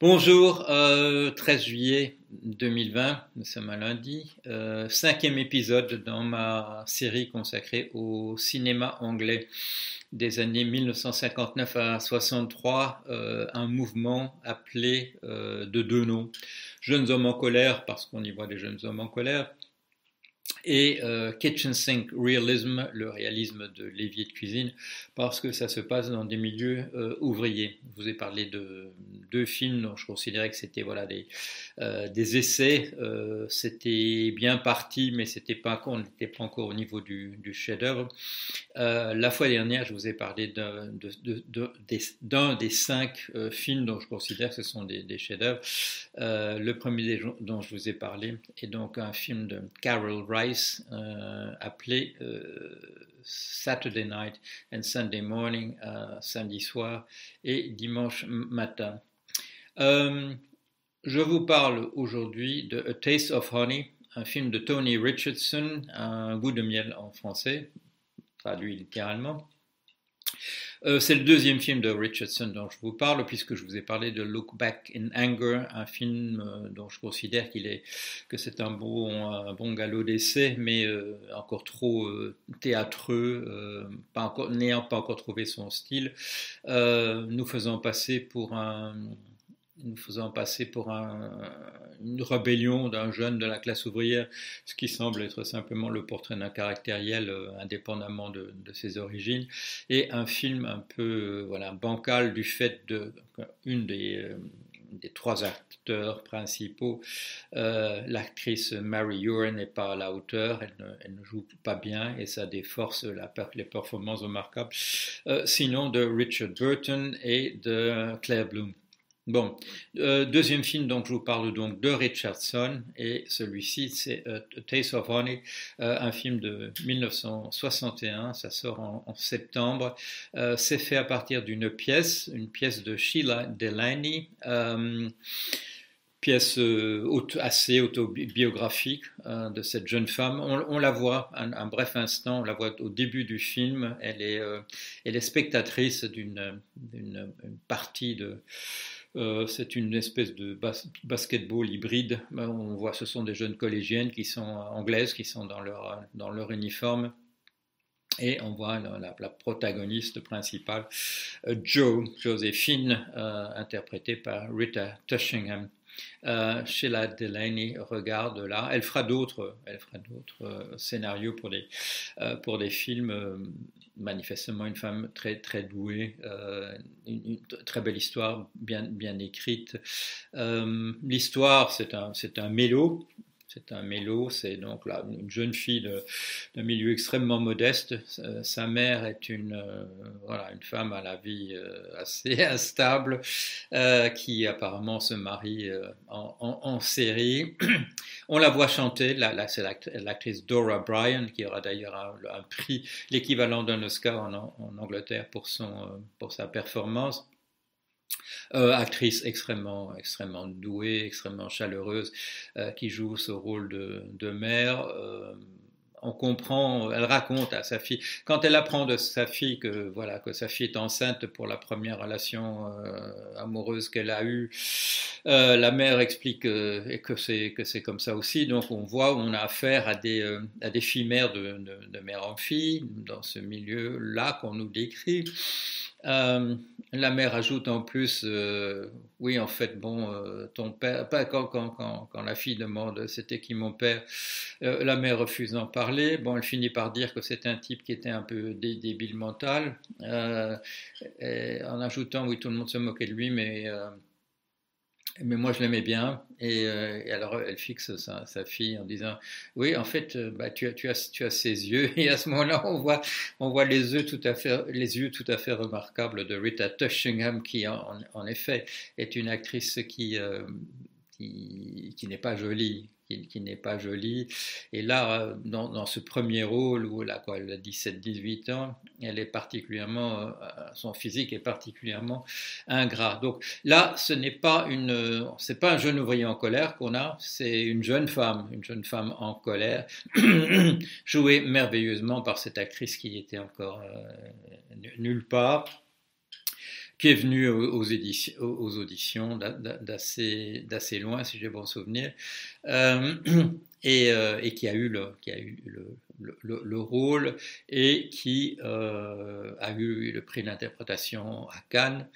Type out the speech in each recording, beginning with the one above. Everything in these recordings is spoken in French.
Bonjour, 13 euh, juillet 2020, nous sommes un lundi, euh, cinquième épisode dans ma série consacrée au cinéma anglais des années 1959 à 63, euh, un mouvement appelé de deux noms, Jeunes hommes en colère, parce qu'on y voit des jeunes hommes en colère, et euh, Kitchen Sink Realism, le réalisme de l'évier de cuisine, parce que ça se passe dans des milieux euh, ouvriers. Je vous ai parlé de deux films dont je considérais que c'était voilà, des, euh, essais. c'était bien parti, mais c'était pas, on n'était pas encore au niveau du, chef-d'œuvre. la fois dernière, je vous ai parlé d'un de, de, des, des, cinq films dont je considère que ce sont des, des chefs-d'œuvre. le premier dont je vous ai parlé est donc un film de Carol Wright euh, appelé euh, Saturday Night and Sunday Morning, euh, samedi soir et dimanche matin. je vous parle aujourd'hui de A Taste of Honey, un film de Tony Richardson, Un goût de miel en français, traduit littéralement. Euh, c'est le deuxième film de Richardson dont je vous parle, puisque je vous ai parlé de Look Back in Anger, un film euh, dont je considère qu'il est, que c'est un bon, un bon galop d'essai, mais euh, encore trop théâtreux, n'ayant pas encore trouvé son style, nous faisant passer pour un nous faisant passer pour une rébellion d'un jeune de la classe ouvrière, ce qui semble être simplement le portrait d'un caractériel euh, indépendamment de, ses origines, et un film un peu euh, bancal du fait de une des, euh, des trois acteurs principaux, l'actrice Mary Ure n'est pas à la hauteur, elle ne, joue pas bien et ça déforce les performances remarquables, sinon de Richard Burton et de Claire Bloom. Bon, euh, deuxième film, donc je vous parle donc de Richardson et celui-ci c'est euh, Taste of Honey, euh, un film de 1961, ça sort en, septembre. c'est fait à partir d'une pièce, une pièce de Sheila Delaney pièce assez autobiographique de cette jeune femme. On, la voit un, bref instant, on la voit au début du film. Elle est, elle est spectatrice d'une partie de, euh, c'est une espèce de basketball hybride. Ben, on voit, ce sont des jeunes collégiennes qui sont anglaises, qui sont dans leur, uniforme. Et on voit la, protagoniste principale, euh, Jo, Joséphine, euh, interprétée par Rita Tushingham. Euh, Sheila Delaney regarde là. Elle fera d'autres, euh, scénarios pour des, euh, pour des films. Euh, manifestement une femme très très douée, une, très belle histoire, bien écrite. L'histoire, c'est un c'est c'est un mélo, c'est donc là une jeune fille d'un milieu extrêmement modeste. Euh, sa mère est une, euh, voilà, une femme à la vie euh, assez instable qui apparemment se marie en, série. On la voit chanter, là, c'est l'actrice Dora Bryan qui aura d'ailleurs un, prix, l'équivalent d'un Oscar en, en, Angleterre pour, son, pour sa performance. Euh, actrice extrêmement, extrêmement douée, extrêmement chaleureuse, euh, qui joue ce rôle de, mère. Euh, on comprend, elle raconte à sa fille, quand elle apprend de sa fille que voilà que sa fille est enceinte pour la première relation amoureuse qu'elle a eue, la mère explique que c'est comme ça aussi. Donc on voit, on a affaire à des à des filles mères de, de, de mère en fille dans ce milieu là qu'on nous décrit. Euh, la mère ajoute en plus, euh, oui, en fait, bon, euh, ton père, pas quand, quand, quand, quand, la fille demande c'était qui mon père, la mère refuse d'en parler. Bon, elle finit par dire que c'est un type qui était un peu débile mental, en ajoutant, oui, tout le monde se moquait de lui, mais mais moi, je l'aimais bien. Et, euh, alors, elle fixe sa, fille en disant Oui, en fait, euh, bah, tu, as, tu, ses yeux. Et à ce moment-là, on voit, les, yeux tout à fait, remarquables de Rita Tushingham, qui, en, effet, est une actrice qui, euh, n'est pas jolie, qui, n'est pas jolie. Et là, dans, ce premier rôle où elle a, quoi, elle a 17-18 ans, elle est particulièrement, euh, son physique est particulièrement ingrat. Donc là, ce n'est pas une, pas un jeune ouvrier en colère qu'on a, c'est une jeune femme, une jeune femme en colère, jouée merveilleusement par cette actrice qui était encore euh, nulle part qui est venu aux, auditions d'assez loin, si j'ai bon souvenir, euh, et, euh, et, qui a eu le, rôle et qui euh, a eu le prix d'interprétation à Cannes.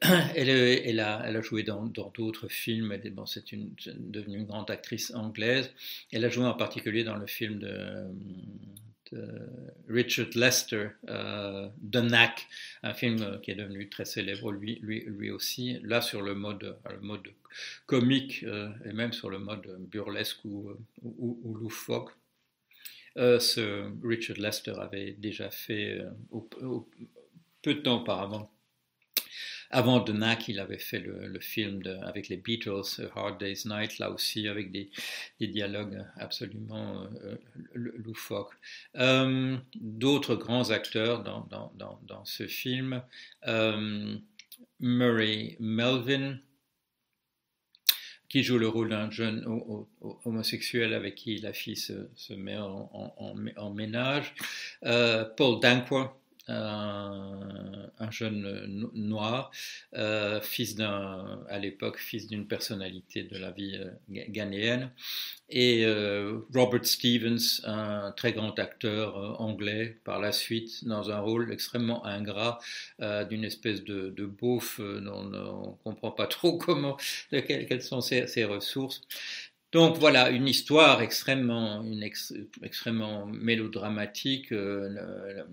Elle, elle, a, elle joué dans d'autres films, bon, c'est devenue une grande actrice anglaise. Elle a joué en particulier dans le film de Richard Lester, euh, The Knack, un film qui est devenu très célèbre lui, lui, aussi, là sur le mode, mode comique euh, et même sur le mode burlesque ou, ou, ou loufoque. Euh, ce Richard Lester avait déjà fait peu de temps auparavant avant de Knack, il avait fait le, film avec les Beatles, Hard Day's Night, là aussi avec des, dialogues absolument euh, loufoques. Euh, d'autres grands acteurs dans, ce film, euh, Murray Melvin, qui joue le rôle d'un jeune homosexuel avec qui la fille se, met en, ménage, Paul Danquah, un, jeune noir, euh, fils d'un, à l'époque, fils d'une personnalité de la vie euh, ghanéenne, et euh, Robert Stevens, un très grand acteur anglais, par la suite, dans un rôle extrêmement ingrat d'une espèce de, de beauf on ne comprend pas trop comment, quelles sont ses ressources. Donc voilà, une histoire extrêmement, une extrêmement mélodramatique. Euh,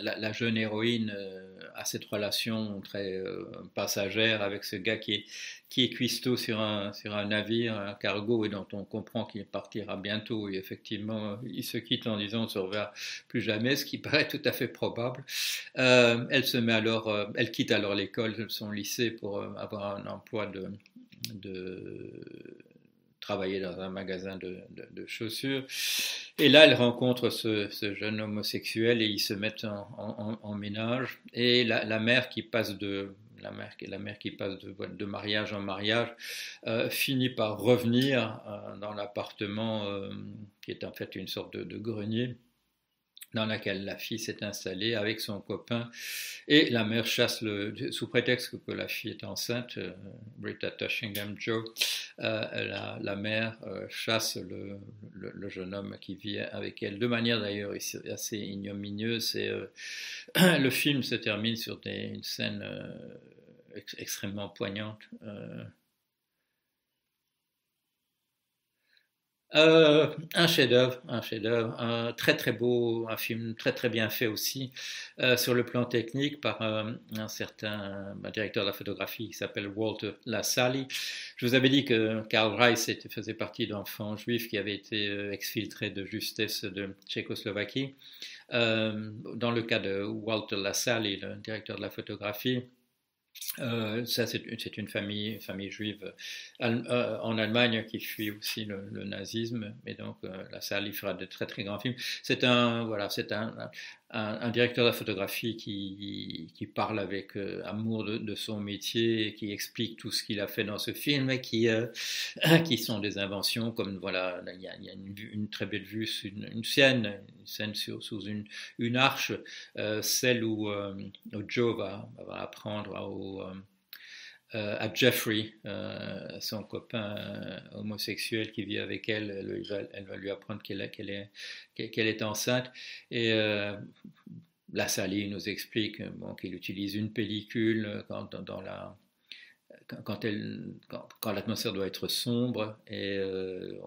la, jeune héroïne euh, a cette relation très euh, passagère avec ce gars qui est, qui est cuistot sur un, sur un navire, un cargo, et dont on comprend qu'il partira bientôt. Et effectivement, il se quitte en disant on ne se reverra plus jamais, ce qui paraît tout à fait probable. elle se met alors, elle quitte alors l'école, son lycée, pour avoir un emploi de travailler dans un magasin de, chaussures. Et là, elle rencontre ce, jeune homosexuel et ils se mettent en, ménage. Et la, mère qui passe de la mère, la mère qui passe de, de mariage en mariage euh, finit par revenir euh, dans l'appartement euh, qui est en fait une sorte de grenier dans laquelle la fille s'est installée avec son copain et la mère chasse le, sous prétexte que la fille est enceinte, euh, Britta Tushingham Joe, euh, la, mère euh, chasse le, jeune homme qui vit avec elle de manière d'ailleurs assez ignominieuse et le film se termine sur une scène extrêmement poignante. Euh, un chef-d'œuvre, un chef-d'œuvre, un très très beau, un film très très bien fait aussi euh, sur le plan technique par euh, un certain directeur de la photographie qui s'appelle Walter Lassalle. Je vous avais dit que Karl Reiss faisait partie d'enfants juifs qui avaient été exfiltrés de justesse de Tchécoslovaquie. dans le cas de Walter Lassalle, le directeur de la photographie, euh, ça, c'est une famille, juive euh, en Allemagne qui fuit aussi le, nazisme, et donc euh, la salle, il fera de très très grands films. C'est un, voilà, c'est un, un, directeur de la photographie qui, qui parle avec euh, amour de, son métier, qui explique tout ce qu'il a fait dans ce film, qui, euh, qui sont des inventions comme voilà, il y a, une, très belle vue, une, une scène, une scène sur, sous une, une arche, euh, celle où, Joe va, apprendre au euh, à Jeffrey, euh, son copain euh, homosexuel qui vit avec elle. Elle, va, lui apprendre qu'elle est, est, enceinte. Et la Sally nous explique bon, qu'il utilise une pellicule quand, dans la, quand, elle, quand, l'atmosphère doit être sombre et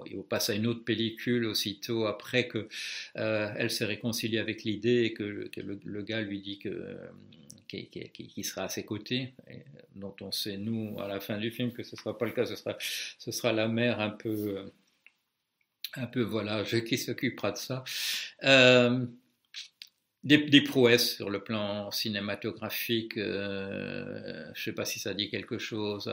il passe à une autre pellicule aussitôt après que elle s'est réconciliée avec l'idée et que, le, gars lui dit que qui, sera à ses côtés, dont on sait, nous, à la fin du film, que ce ne sera pas le cas, ce sera, ce sera la mère un peu, un peu voilà, qui s'occupera de ça. Euh, des, prouesses sur le plan cinématographique, euh, je ne sais pas si ça dit quelque chose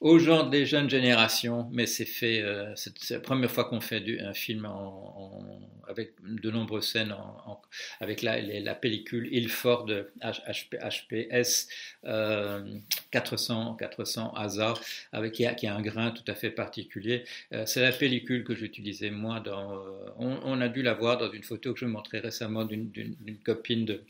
aux gens des jeunes générations, mais c'est fait, euh, c'est la première fois qu'on fait un film en, avec de nombreuses scènes avec la, la, pellicule Ilford HPS 400 400 hasard avec qui a, qui a, un grain tout à fait particulier. c'est la pellicule que j'utilisais moi dans. On, a dû la voir dans une photo que je montrais récemment d'une copine de,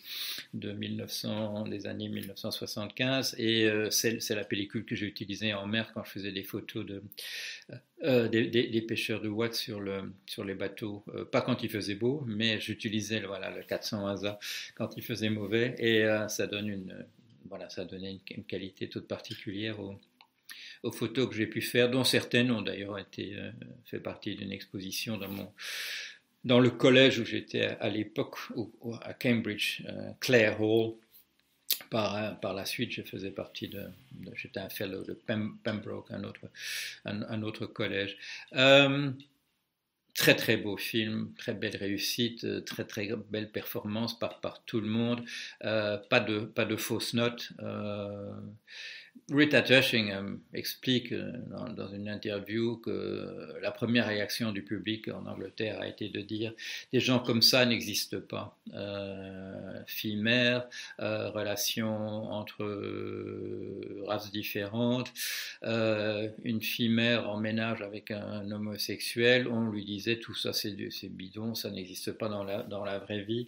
de 1900 des années 1975 et c'est la pellicule que j'ai utilisée en mer quand je faisais des photos de, euh, des, pêcheurs de wax sur, le, sur les bateaux. Euh, pas quand il faisait beau, mais j'utilisais voilà, le 400 ASA quand il faisait mauvais et euh, ça, donne une, voilà, ça donnait une, qualité toute particulière aux, photos que j'ai pu faire, dont certaines ont d'ailleurs été fait partie d'une exposition dans mon dans le collège où j'étais à, l'époque, à Cambridge, Clare Hall, par, par, la suite, je faisais partie de, j'étais un fellow de Pembroke, un autre, un, autre collège. Euh, très très beau film, très belle réussite, très très belle performance par, tout le monde, euh, pas, de, pas de fausses notes. Euh, Rita Tushingham explique euh, dans, une interview que la première réaction du public en Angleterre a été de dire des gens comme ça n'existent pas. Euh, Fille-mère, euh, relations entre euh, races différentes, une fille-mère en ménage avec un, homosexuel, on lui disait tout ça c'est bidon, ça n'existe pas dans la, vraie vie.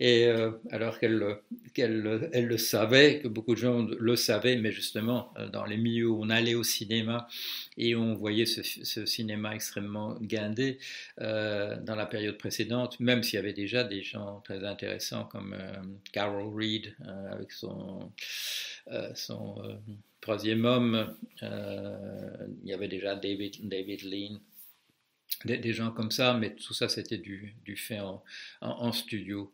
Et alors qu'elle qu'elle elle le savait, que beaucoup de gens le savaient, mais justement euh, dans les milieux où on allait au cinéma et on voyait ce, cinéma extrêmement guindé euh, dans la période précédente, même s'il y avait déjà des gens très intéressants comme euh, Carol Reed avec son, troisième homme, il y avait déjà David, David Lean. Des, gens comme ça, mais tout ça c'était du, fait en studio.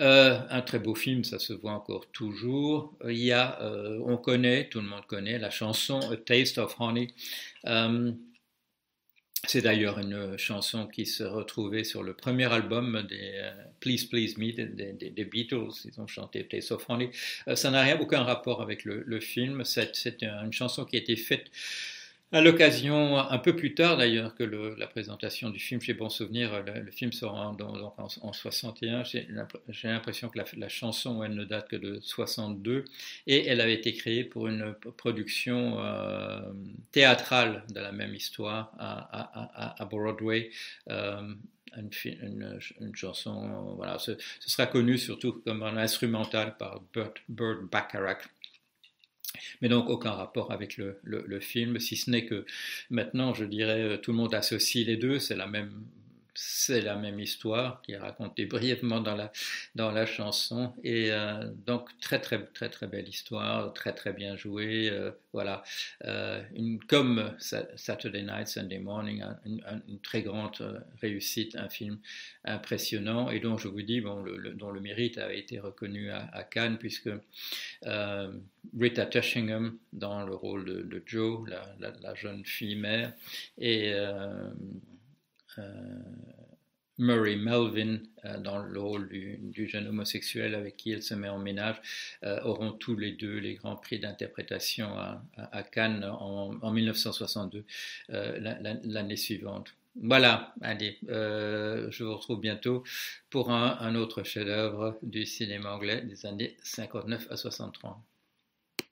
Euh, un très beau film, ça se voit encore toujours. Il y a, euh, on connaît, tout le monde connaît la chanson A Taste of Honey. Euh, c'est d'ailleurs une chanson qui se retrouvait sur le premier album des Please Please Me des, Beatles. Ils ont chanté Taste of Honey. ça n'a rien, aucun rapport avec le film. C'est une chanson qui a été faite à l'occasion, un peu plus tard d'ailleurs que la présentation du film, j'ai bon souvenir, le, film sort en, en, 61, j'ai l'impression que la, chanson, elle ne date que de 62, et elle avait été créée pour une production euh, théâtrale de la même histoire à, Broadway. Euh, une, chanson, voilà, ce, sera connu surtout comme un instrumental par Burt, Burt Bacharach mais donc aucun rapport avec le, film, si ce n'est que maintenant, je dirais, euh, tout le monde associe les deux, c'est la même c'est la même histoire qui est racontée brièvement dans la, dans la chanson. Et euh, donc, très, très, très, très belle histoire, très, très bien jouée. Euh, voilà. Euh, une, comme Saturday Night, Sunday Morning, une, très grande réussite, un film impressionnant et dont je vous dis, dont le mérite a été reconnu à, Cannes, puisque Rita Tushingham, dans le rôle de, Joe, la, la, jeune fille mère, et Murray Melvin, euh, dans le rôle du, jeune homosexuel avec qui elle se met en ménage, euh, auront tous les deux les grands prix d'interprétation à, Cannes en, 1962, l'année suivante. Voilà, allez, je vous retrouve bientôt pour un, un autre chef-d'œuvre du cinéma anglais des années 59 à 63.